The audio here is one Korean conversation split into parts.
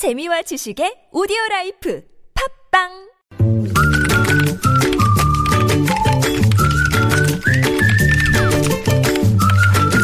재미와 지식의 오디오 라이프. 팟빵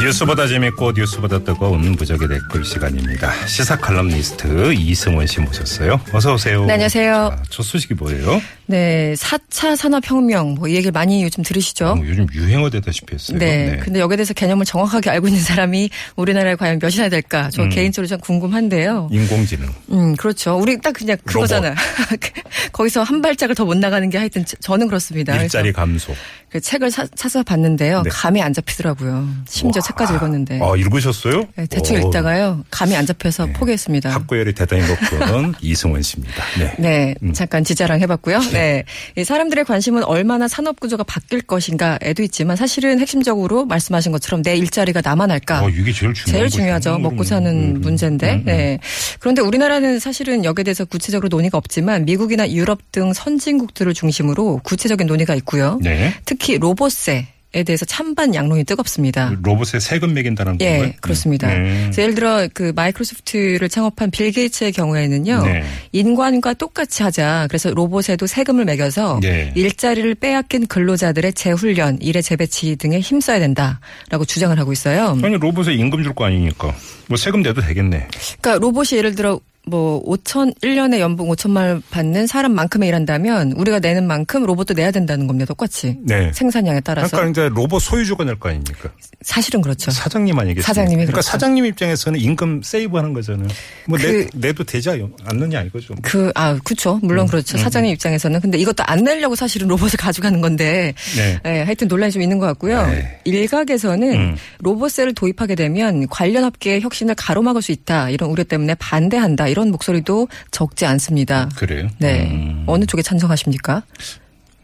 뉴스보다 재밌고 뉴스보다 뜨거운 무적의 댓글 시간입니다. 시사 칼럼니스트 이승원 씨 모셨어요. 어서 오세요. 네, 안녕하세요. 자, 첫 소식이 뭐예요? 네, 4차 산업혁명, 뭐, 이 얘기를 많이 요즘 들으시죠? 어, 요즘 유행어 되다시피 했어요. 네, 근데 여기에 대해서 개념을 정확하게 알고 있는 사람이 우리나라에 과연 몇이나 될까? 저 음. 개인적으로 좀 궁금한데요. 인공지능. 음, 그렇죠. 우리 딱 그냥 그거잖아요. 거기서 한 발짝을 더 못 나가는 게 하여튼 저- 저는 그렇습니다. 일자리 감소. 그 책을 사, 사서 봤는데요. 네. 감이 안 잡히더라고요. 심지어 책까지 읽었는데. 아, 읽으셨어요? 네, 대충 오, 읽다가요. 감이 안 잡혀서 포기했습니다. 학구열이 대단히 높은 이승원 씨입니다. 네. 네, 음. 잠깐 지자랑 해봤고요. 네. 이 사람들의 관심은 얼마나 산업 구조가 바뀔 것인가에도 있지만 사실은 핵심적으로 말씀하신 것처럼 내 일자리가 할까? 어, 이게 제일 중요한 제일 중요하죠. 먹고 사는 음, 문제인데. 음, 음. 네. 그런데 우리나라는 사실은 여기에 대해서 구체적으로 논의가 없지만 미국이나 유럽 등 선진국들을 중심으로 구체적인 논의가 있고요. 네. 특히 로봇세 에 대해서 찬반 양론이 뜨겁습니다. 로봇에 세금 매긴다는 예, 건가요? 그렇습니다. 네. 예를 들어 그 마이크로소프트를 창업한 빌 게이츠의 경우에는요. 네. 인간과 똑같이 하자. 그래서 로봇에도 세금을 매겨서 네. 일자리를 빼앗긴 근로자들의 재훈련, 일의 재배치 등에 힘써야 된다라고 주장을 하고 있어요. 아니, 로봇에 임금 줄 거 아니니까. 뭐 세금 내도 되겠네. 그러니까 로봇이 예를 들어 뭐 5천 1년에 연봉 5천만 원 받는 사람만큼에 일한다면 우리가 내는 만큼 로봇도 내야 된다는 겁니다. 똑같이. 네. 생산량에 따라서. 그러니까 이제 로봇 소유주가 낼 거 아닙니까? 사실은 그렇죠. 사장님 아니겠습니까? 사장님이 그러니까 그렇죠. 사장님 입장에서는 임금 세이브하는 거잖아요. 뭐 그- 내, 내도 되지 않느냐 이거죠. 그, 아, 그쵸. 물론 그렇죠. 사장님 입장에서는. 근데 이것도 안 내려고 사실은 로봇을 가져가는 건데. 네. 예, 하여튼 논란이 좀 있는 것 같고요. 네. 일각에서는 음. 로봇세를 도입하게 되면 관련 업계의 혁신을 가로막을 수 있다. 이런 우려 때문에 반대한다. 이런 목소리도 적지 않습니다. 그래요. 네. 음, 어느 쪽에 찬성하십니까?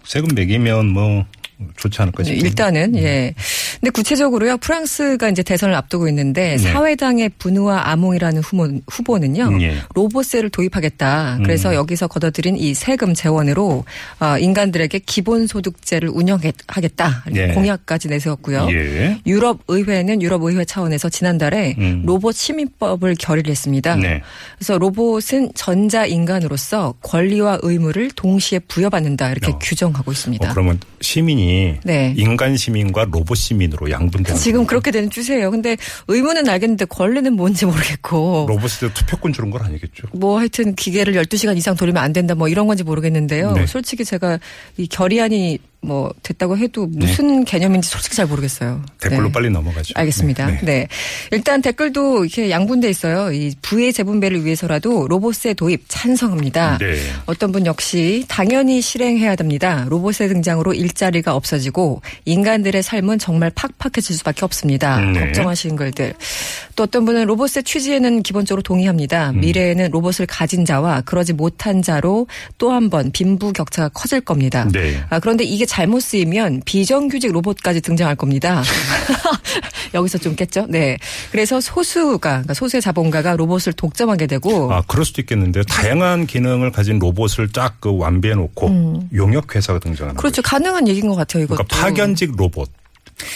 세금 매기면 뭐 좋지 않을까 싶어요. 네, 일단은 예. 근데 구체적으로요. 프랑스가 이제 대선을 앞두고 있는데 네. 사회당의 분우와 아몽이라는 후보, 후보는요. 예. 로봇세를 도입하겠다. 그래서 음. 여기서 걷어들인 이 세금 재원으로 어, 인간들에게 기본소득제를 운영하겠다. 예. 공약까지 내세웠고요. 예. 유럽 의회는 유럽 의회 차원에서 지난달에 음. 로봇 시민법을 결의를 했습니다. 네. 그래서 로봇은 전자 인간으로서 권리와 의무를 동시에 부여받는다 이렇게 어. 규정하고 있습니다. 어, 그러면 시민이 네. 인간 시민과 로봇 시민 으로 양분되는 지금 겁니까? 그렇게 되는 추세예요. 근데 의무는 알겠는데 권리는 뭔지 모르겠고. 로봇에 투표권 주는 건 아니겠죠. 뭐 하여튼 기계를 12시간 이상 돌리면 안 된다 뭐 이런 건지 모르겠는데요. 네. 솔직히 제가 이 결의안이 뭐 됐다고 해도 무슨 개념인지 솔직히 잘 모르겠어요. 댓글로 네. 빨리 넘어가죠. 알겠습니다. 네. 네. 네. 일단 댓글도 이렇게 양분돼 있어요. 이 부의 재분배를 위해서라도 로봇세 도입 찬성합니다. 네. 어떤 분 역시 당연히 실행해야 됩니다. 로봇의 등장으로 일자리가 없어지고 인간들의 삶은 정말 팍팍해질 수밖에 없습니다. 네. 걱정하시는 글들. 또 어떤 분은 로봇의 취지에는 기본적으로 동의합니다. 음. 미래에는 로봇을 가진 자와 그러지 못한 자로 또 한 번 빈부 격차가 커질 겁니다. 네. 아, 그런데 이게 잘못 쓰이면 비정규직 로봇까지 등장할 겁니다. 여기서 좀 깼죠? 네. 그래서 소수가, 그러니까 소수의 자본가가 로봇을 독점하게 되고. 아, 그럴 수도 있겠는데요. 다양한 기능을 가진 로봇을 쫙 그 완비해 놓고 용역 회사가 등장하는 음. 그렇죠. 거죠. 가능한 얘기인 것 같아요, 이것도. 그러니까 파견직 로봇.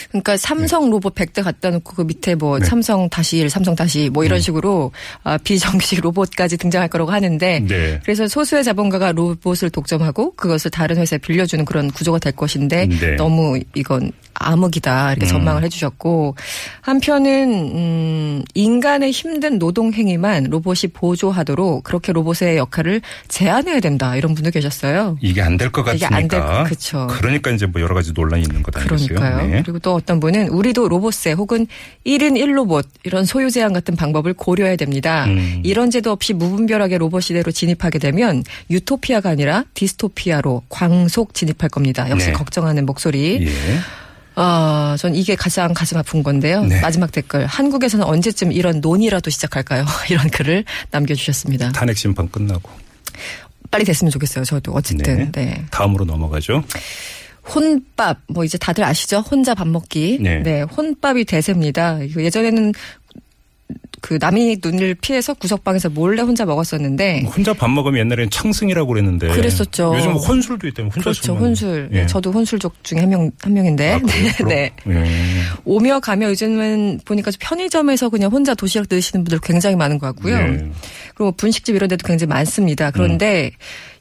그러니까 삼성 로봇 100대 갖다 놓고 그 밑에 뭐 네. 삼성 다시 1, 삼성 다시 뭐 이런 식으로 아, 비정규직 로봇까지 등장할 거라고 하는데 네. 그래서 소수의 자본가가 로봇을 독점하고 그것을 다른 회사에 빌려주는 그런 구조가 될 것인데 네. 너무 이건 암흑이다 이렇게 음. 전망을 해주셨고 한편은 음, 인간의 힘든 노동 행위만 로봇이 보조하도록 그렇게 로봇의 역할을 제한해야 된다 이런 분도 계셨어요. 이게 안 될것 이게 같으니까. 안될 것- 그쵸. 그러니까 이제 뭐 여러 가지 논란이 있는 것 아니겠어요? 그러니까요. 네. 그리고 또 어떤 분은 우리도 로봇세 혹은 1인 1로봇 이런 소유 제한 같은 방법을 고려해야 됩니다. 음. 이런 제도 없이 무분별하게 로봇 시대로 진입하게 되면 유토피아가 아니라 디스토피아로 광속 진입할 겁니다. 역시 네. 걱정하는 목소리. 예. 아, 전 이게 가장 가슴 아픈 건데요. 네. 마지막 댓글. 한국에서는 언제쯤 이런 논의라도 시작할까요? 이런 글을 남겨주셨습니다. 탄핵 심판 끝나고. 빨리 됐으면 좋겠어요. 저도 어쨌든. 네. 네. 다음으로 넘어가죠. 혼밥 뭐 이제 다들 아시죠? 혼자 밥 먹기. 네. 혼밥이 대세입니다. 이거 예전에는 그 남이 눈을 피해서 구석방에서 몰래 혼자 먹었었는데 혼자 밥 먹으면 옛날에는 청승이라고 그랬는데. 그랬었죠. 요즘 혼술도 있다면 그렇죠 술 먹는. 혼술. 예. 저도 혼술족 중에 한 명 한 명인데. 아? 네. 예. 오며 가며 요즘은 보니까 편의점에서 그냥 혼자 도시락 드시는 분들 굉장히 많은 것 같고요. 예. 그리고 분식집 이런 데도 굉장히 많습니다. 그런데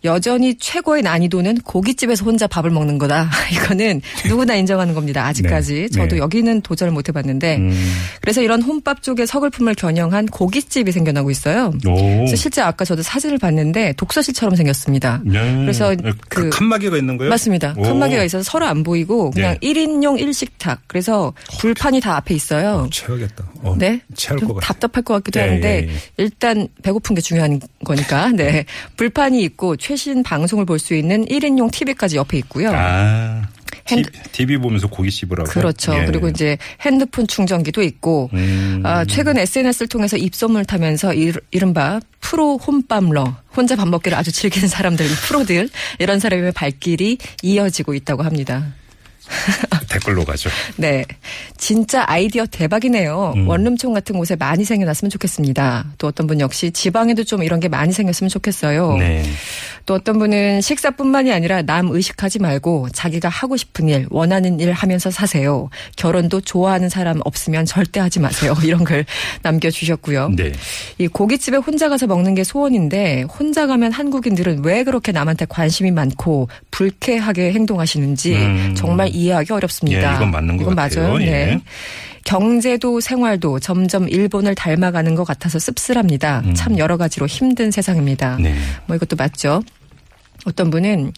여전히 최고의 난이도는 고깃집에서 혼자 밥을 먹는 거다. 이거는 누구나 인정하는 겁니다. 아직까지. 네. 저도 네. 여기는 도전을 못 해봤는데. 음. 그래서 이런 혼밥 쪽의 서글픔을 겨냥한 고깃집이 생겨나고 있어요. 오. 그래서 실제 아까 저도 사진을 봤는데 독서실처럼 생겼습니다. 네. 그래서 그 그- 칸막이가 있는 거예요? 맞습니다. 오. 칸막이가 있어서 서로 안 보이고 그냥 네. 1인용 식탁. 그래서 불판이 다 앞에 있어요. 체하겠다. 어, 네. 체할 좀것 같아. 답답할 것 같기도 예, 하는데 예, 예. 일단 배고픈 게 중요한 거니까. 네. 불판이 있고 최신 방송을 볼 수 있는 1인용 TV까지 옆에 있고요. 아. 핸드- TV 보면서 고기 씹으라고. 그렇죠. 예. 그리고 이제 핸드폰 충전기도 있고 음. 아, 최근 SNS를 통해서 입소문을 타면서 이- 이른바 프로 혼밥러 혼자 밥 먹기를 아주 즐기는 사람들 프로들 이런 사람의 발길이 이어지고 있다고 합니다. 댓글로 가죠. 네. 진짜 아이디어 대박이네요. 음. 원룸촌 같은 곳에 많이 생겨났으면 좋겠습니다. 또 어떤 분 역시 지방에도 좀 이런 게 많이 생겼으면 좋겠어요. 네. 또 어떤 분은 식사뿐만이 아니라 남 의식하지 말고 자기가 하고 싶은 일, 원하는 일 하면서 사세요. 결혼도 좋아하는 사람 없으면 절대 하지 마세요. 이런 글 남겨주셨고요. 네. 이 고깃집에 혼자 가서 먹는 게 소원인데 혼자 가면 한국인들은 왜 그렇게 남한테 관심이 많고 불쾌하게 행동하시는지 음. 정말 이해하기 어렵습니다. 예, 이건 맞는 것 이건 같아요. 맞아요. 예. 네. 경제도 생활도 점점 일본을 닮아가는 것 같아서 씁쓸합니다. 참 여러 가지로 힘든 세상입니다. 음. 네. 뭐 이것도 맞죠. 어떤 분은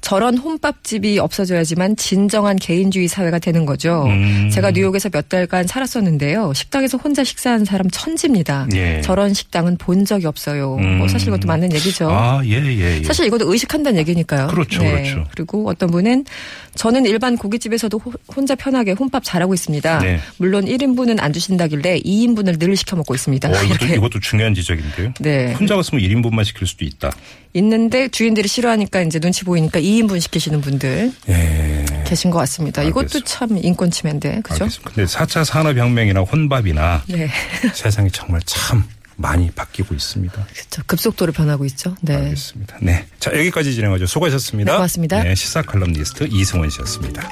저런 혼밥집이 없어져야지만 진정한 개인주의 사회가 되는 거죠. 음. 제가 뉴욕에서 몇 달간 살았었는데요. 식당에서 혼자 식사하는 사람 천지입니다. 예. 저런 식당은 본 적이 없어요. 음. 뭐 사실 이것도 맞는 얘기죠. 아, 예, 예, 예. 사실 이것도 의식한다는 얘기니까요. 네. 그렇죠, 그렇죠. 그리고 어떤 분은 저는 일반 고깃집에서도 호- 혼자 편하게 혼밥 잘하고 있습니다. 네. 물론 1인분은 안 주신다길래 2인분을 늘 시켜 먹고 있습니다. 어, 이것도. 이것도 중요한 지적인데요. 네. 혼자 갔으면 1인분만 시킬 수도 있다. 있는데 주인들이 싫어 하니까 이제 눈치 보이니까 2인분 시키시는 분들 예. 계신 것 같습니다. 이것도 알겠습니다. 참 인권 침해인데, 그죠? 근데 4차 산업혁명이나 혼밥이나 네. 세상이 정말 참 많이 바뀌고 있습니다. 그렇죠. 급속도로 변하고 있죠. 네. 알겠습니다. 네. 자, 여기까지 진행하죠. 수고하셨습니다. 네, 고맙습니다. 네, 시사 칼럼니스트 이승원 씨였습니다.